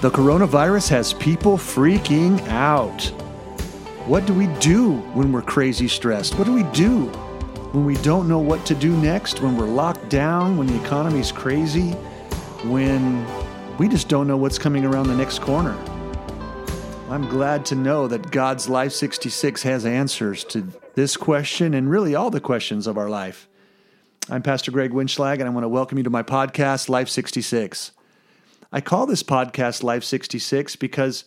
The coronavirus has people freaking out. What do we do when we're crazy stressed? What do we do when we don't know what to do next, when we're locked down, when the economy's crazy, when we just don't know what's coming around the next corner? I'm glad to know that God's Life 66 has answers to this question and really all the questions of our life. I'm Pastor Greg Winschlag, and I want to welcome you to my podcast, Life 66. I call this podcast Life 66 because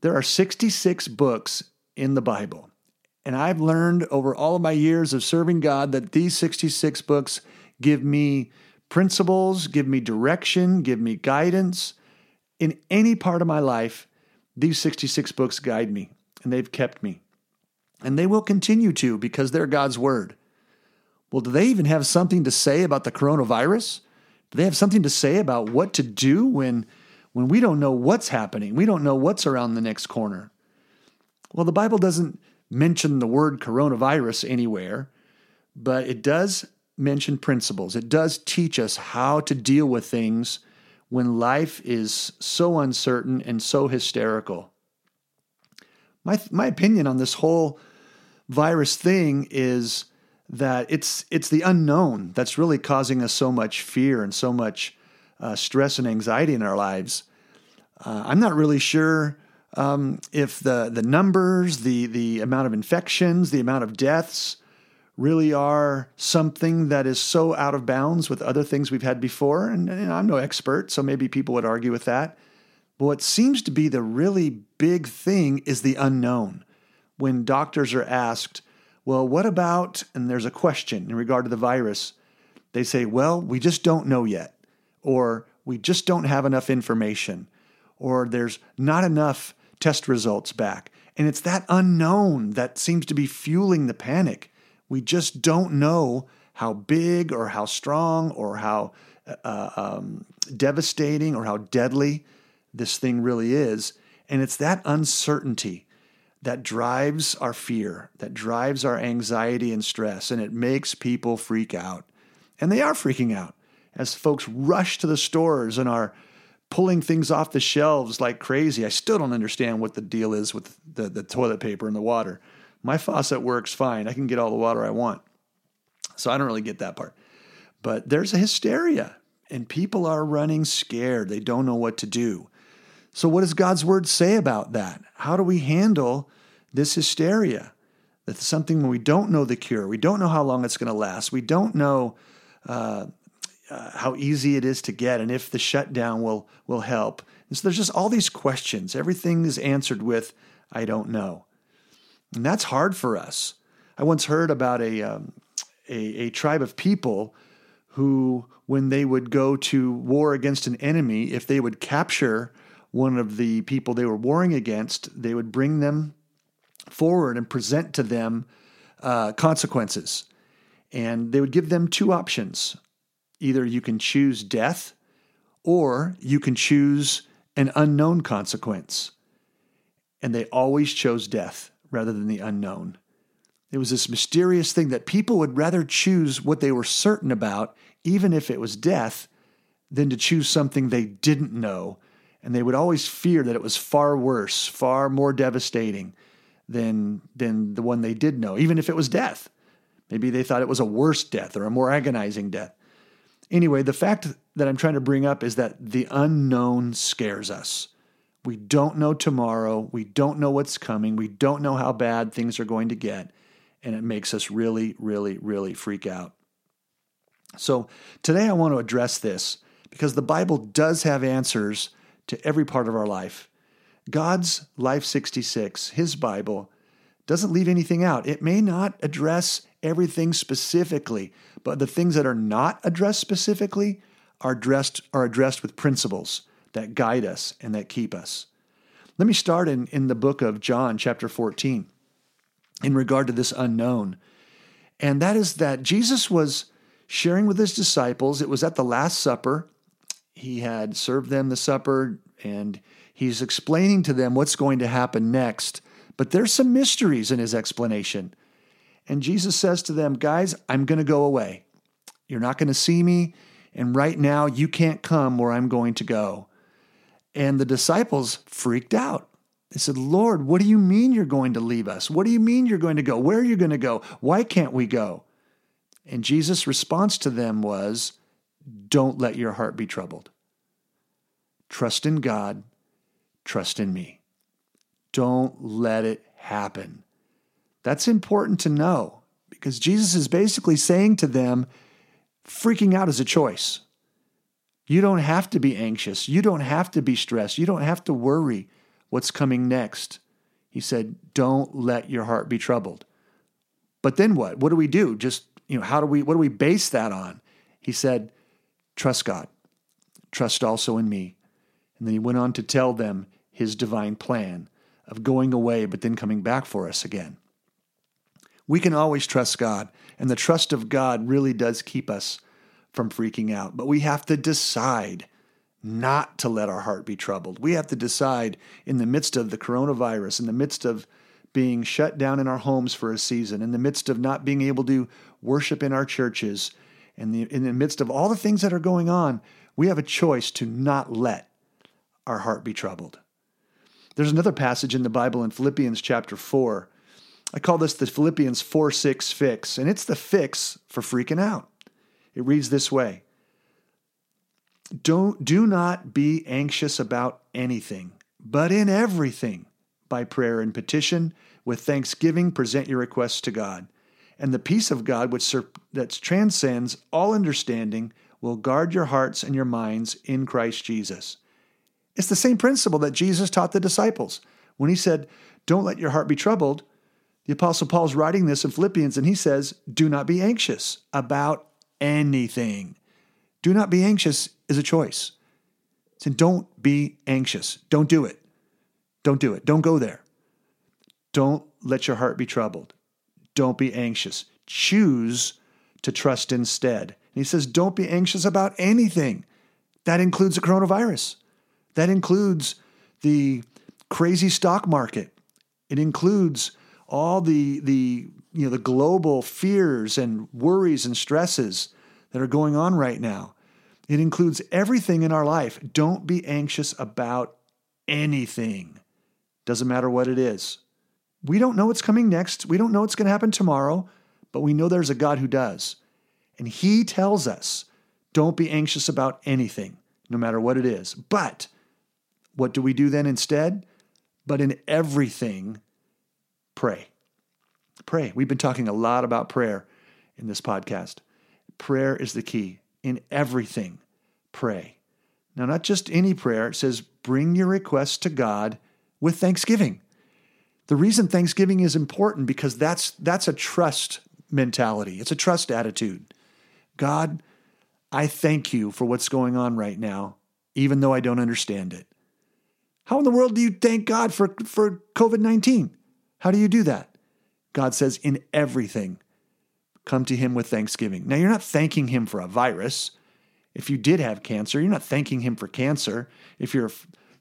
there are 66 books in the Bible. And I've learned over all of my years of serving God that these 66 books give me principles, give me direction, give me guidance. In any part of my life, these 66 books guide me, and they've kept me. And they will continue to because they're God's Word. Well, do they even have something to say about the coronavirus? They have something to say about what to do when, when we don't know what's happening? We don't know what's around the next corner. Well, the Bible doesn't mention the word coronavirus anywhere, but it does mention principles. It does teach us how to deal with things when life is so uncertain and so hysterical. My, my opinion on this whole virus thing is that it's it's the unknown that's really causing us so much fear and so much uh, stress and anxiety in our lives. Uh, I'm not really sure um, if the the numbers, the the amount of infections, the amount of deaths, really are something that is so out of bounds with other things we've had before. And, and I'm no expert, so maybe people would argue with that. But what seems to be the really big thing is the unknown. When doctors are asked well, what about, and there's a question in regard to the virus, they say, well, we just don't know yet, or we just don't have enough information, or there's not enough test results back. And it's that unknown that seems to be fueling the panic. We just don't know how big or how strong or how uh, um, devastating or how deadly this thing really is. And it's that uncertainty that drives our fear, that drives our anxiety and stress, and it makes people freak out. And they are freaking out as folks rush to the stores and are pulling things off the shelves like crazy. I still don't understand what the deal is with the, the toilet paper and the water. My faucet works fine. I can get all the water I want. So I don't really get that part. But there's a hysteria, and people are running scared. They don't know what to do. So, what does God's word say about that? How do we handle this hysteria? That's something when we don't know the cure, we don't know how long it's going to last, we don't know uh, uh, how easy it is to get, and if the shutdown will will help. And so there's just all these questions. Everything is answered with "I don't know," and that's hard for us. I once heard about a um, a, a tribe of people who, when they would go to war against an enemy, if they would capture one of the people they were warring against, they would bring them forward and present to them uh, consequences. And they would give them two options either you can choose death or you can choose an unknown consequence. And they always chose death rather than the unknown. It was this mysterious thing that people would rather choose what they were certain about, even if it was death, than to choose something they didn't know and they would always fear that it was far worse, far more devastating than than the one they did know, even if it was death. Maybe they thought it was a worse death or a more agonizing death. Anyway, the fact that I'm trying to bring up is that the unknown scares us. We don't know tomorrow. We don't know what's coming. We don't know how bad things are going to get. And it makes us really, really, really freak out. So today I want to address this because the Bible does have answers to every part of our life. God's Life 66, His Bible, doesn't leave anything out. It may not address everything specifically, but the things that are not addressed specifically are addressed, are addressed with principles that guide us and that keep us. Let me start in, in the book of John, chapter 14, in regard to this unknown. And that is that Jesus was sharing with his disciples. It was at the Last Supper he had served them the supper and he's explaining to them what's going to happen next. But there's some mysteries in his explanation. And Jesus says to them, Guys, I'm going to go away. You're not going to see me. And right now, you can't come where I'm going to go. And the disciples freaked out. They said, Lord, what do you mean you're going to leave us? What do you mean you're going to go? Where are you going to go? Why can't we go? And Jesus' response to them was, Don't let your heart be troubled. Trust in God, trust in me. Don't let it happen. That's important to know because Jesus is basically saying to them, freaking out is a choice. You don't have to be anxious. You don't have to be stressed. You don't have to worry what's coming next. He said, Don't let your heart be troubled. But then what? What do we do? Just, you know, how do we, what do we base that on? He said, Trust God. Trust also in me. And then he went on to tell them his divine plan of going away, but then coming back for us again. We can always trust God, and the trust of God really does keep us from freaking out. But we have to decide not to let our heart be troubled. We have to decide in the midst of the coronavirus, in the midst of being shut down in our homes for a season, in the midst of not being able to worship in our churches, in, in the midst of all the things that are going on, we have a choice to not let our heart be troubled. There's another passage in the Bible in Philippians chapter 4. I call this the Philippians 4 6 fix, and it's the fix for freaking out. It reads this way Don't, Do not be anxious about anything, but in everything, by prayer and petition, with thanksgiving, present your requests to God. And the peace of God, which sur- that transcends all understanding, will guard your hearts and your minds in Christ Jesus. It's the same principle that Jesus taught the disciples. When he said, Don't let your heart be troubled, the Apostle Paul's writing this in Philippians, and he says, Do not be anxious about anything. Do not be anxious is a choice. So don't be anxious. Don't do it. Don't do it. Don't go there. Don't let your heart be troubled. Don't be anxious. Choose to trust instead. And he says, Don't be anxious about anything. That includes the coronavirus. That includes the crazy stock market. It includes all the, the, you know, the global fears and worries and stresses that are going on right now. It includes everything in our life. Don't be anxious about anything. Doesn't matter what it is. We don't know what's coming next. We don't know what's going to happen tomorrow, but we know there's a God who does. And He tells us don't be anxious about anything, no matter what it is. But what do we do then instead? But in everything, pray. Pray. We've been talking a lot about prayer in this podcast. Prayer is the key. In everything, pray. Now, not just any prayer, it says, bring your requests to God with thanksgiving. The reason Thanksgiving is important because that's that's a trust mentality. It's a trust attitude. God, I thank you for what's going on right now, even though I don't understand it. How in the world do you thank God for, for COVID 19? How do you do that? God says, in everything, come to Him with thanksgiving. Now, you're not thanking Him for a virus. If you did have cancer, you're not thanking Him for cancer. If your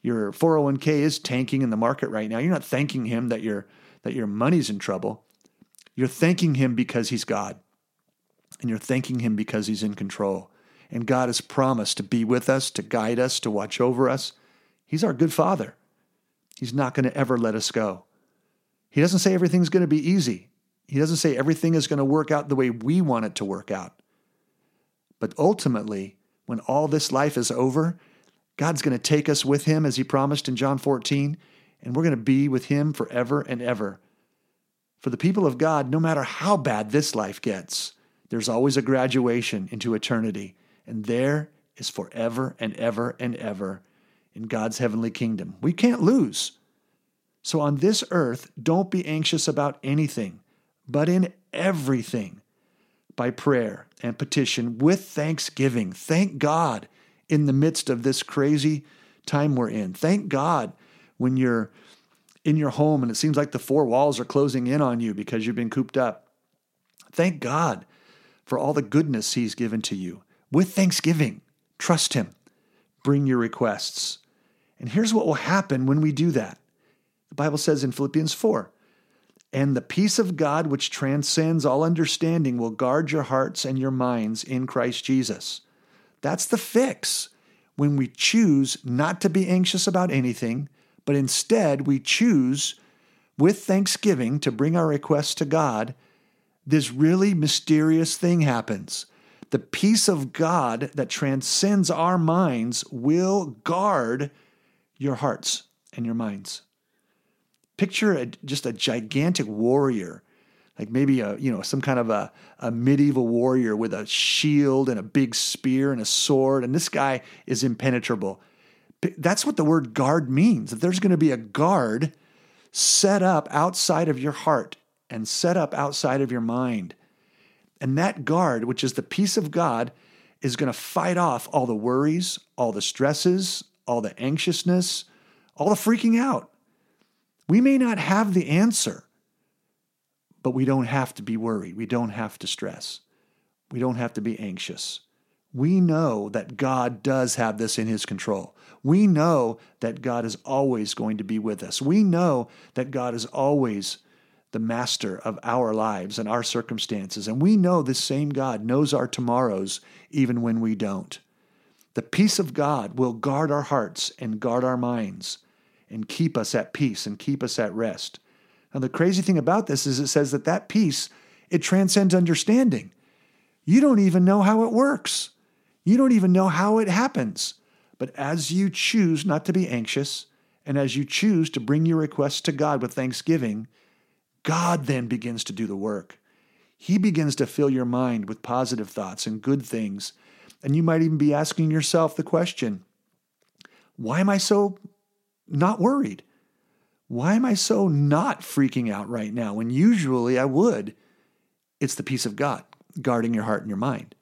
your 401k is tanking in the market right now, you're not thanking Him that your that your money's in trouble. You're thanking Him because He's God, and you're thanking Him because He's in control. And God has promised to be with us, to guide us, to watch over us. He's our good Father. He's not going to ever let us go. He doesn't say everything's going to be easy. He doesn't say everything is going to work out the way we want it to work out. But ultimately, when all this life is over, God's going to take us with him as he promised in John 14, and we're going to be with him forever and ever. For the people of God, no matter how bad this life gets, there's always a graduation into eternity, and there is forever and ever and ever in God's heavenly kingdom. We can't lose. So on this earth, don't be anxious about anything, but in everything, by prayer and petition with thanksgiving. Thank God in the midst of this crazy time we're in. Thank God when you're in your home and it seems like the four walls are closing in on you because you've been cooped up. Thank God for all the goodness He's given to you. With thanksgiving, trust Him. Bring your requests. And here's what will happen when we do that the Bible says in Philippians 4 and the peace of God, which transcends all understanding, will guard your hearts and your minds in Christ Jesus. That's the fix. when we choose not to be anxious about anything, but instead we choose with thanksgiving to bring our requests to God, this really mysterious thing happens. The peace of God that transcends our minds will guard your hearts and your minds. Picture a, just a gigantic warrior, like maybe a you know some kind of a, a medieval warrior with a shield and a big spear and a sword, and this guy is impenetrable. That's what the word guard means. That there's going to be a guard set up outside of your heart and set up outside of your mind. And that guard, which is the peace of God, is going to fight off all the worries, all the stresses, all the anxiousness, all the freaking out. We may not have the answer, but we don't have to be worried. We don't have to stress. We don't have to be anxious. We know that God does have this in His control. We know that God is always going to be with us. We know that God is always the master of our lives and our circumstances. And we know this same God knows our tomorrows even when we don't. The peace of God will guard our hearts and guard our minds and keep us at peace and keep us at rest. Now, the crazy thing about this is it says that that peace, it transcends understanding. You don't even know how it works. You don't even know how it happens. But as you choose not to be anxious, and as you choose to bring your requests to God with thanksgiving, God then begins to do the work. He begins to fill your mind with positive thoughts and good things. And you might even be asking yourself the question why am I so not worried? Why am I so not freaking out right now when usually I would? It's the peace of God guarding your heart and your mind.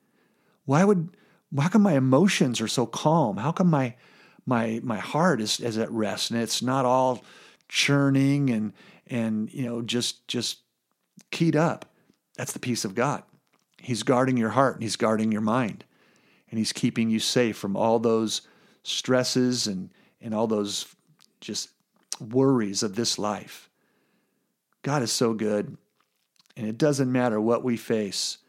Why would how come my emotions are so calm? How come my my my heart is, is at rest and it's not all churning and and you know just just keyed up? That's the peace of God. He's guarding your heart and he's guarding your mind. And he's keeping you safe from all those stresses and and all those just worries of this life. God is so good. And it doesn't matter what we face.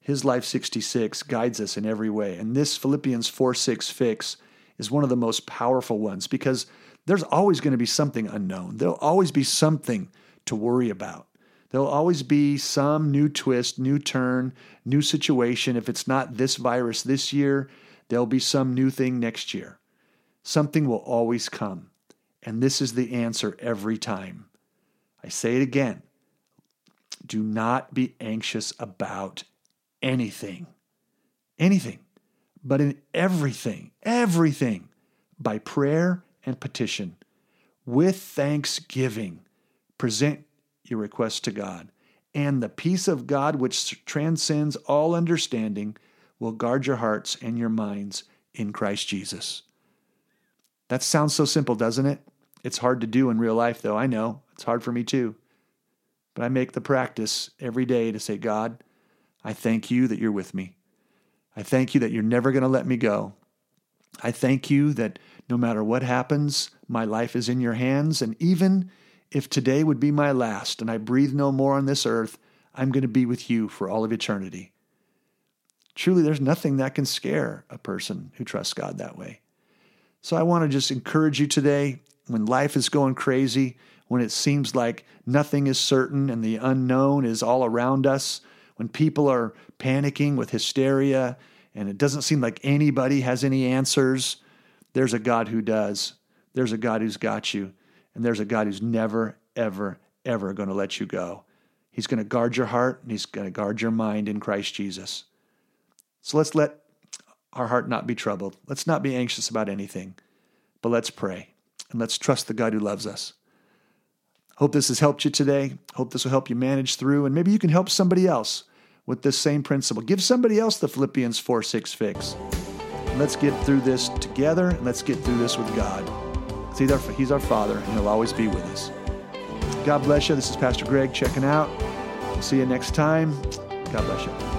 His Life 66 guides us in every way. And this Philippians 4 6 fix is one of the most powerful ones because there's always going to be something unknown. There'll always be something to worry about. There'll always be some new twist, new turn, new situation. If it's not this virus this year, there'll be some new thing next year. Something will always come. And this is the answer every time. I say it again do not be anxious about anything. Anything. But in everything, everything, by prayer and petition, with thanksgiving, present your requests to God. And the peace of God, which transcends all understanding, will guard your hearts and your minds in Christ Jesus. That sounds so simple, doesn't it? It's hard to do in real life, though. I know. It's hard for me too. But I make the practice every day to say, God, I thank you that you're with me. I thank you that you're never going to let me go. I thank you that no matter what happens, my life is in your hands. And even if today would be my last and I breathe no more on this earth, I'm going to be with you for all of eternity. Truly, there's nothing that can scare a person who trusts God that way. So I want to just encourage you today when life is going crazy, when it seems like nothing is certain and the unknown is all around us, when people are panicking with hysteria and it doesn't seem like anybody has any answers, there's a God who does. There's a God who's got you. And there's a God who's never, ever, ever going to let you go. He's going to guard your heart and he's going to guard your mind in Christ Jesus. So let's let our heart not be troubled. Let's not be anxious about anything, but let's pray and let's trust the God who loves us. Hope this has helped you today. Hope this will help you manage through, and maybe you can help somebody else with this same principle. Give somebody else the Philippians 4 6 fix. Let's get through this together, and let's get through this with God. Our, he's our Father, and He'll always be with us. God bless you. This is Pastor Greg checking out. We'll see you next time. God bless you.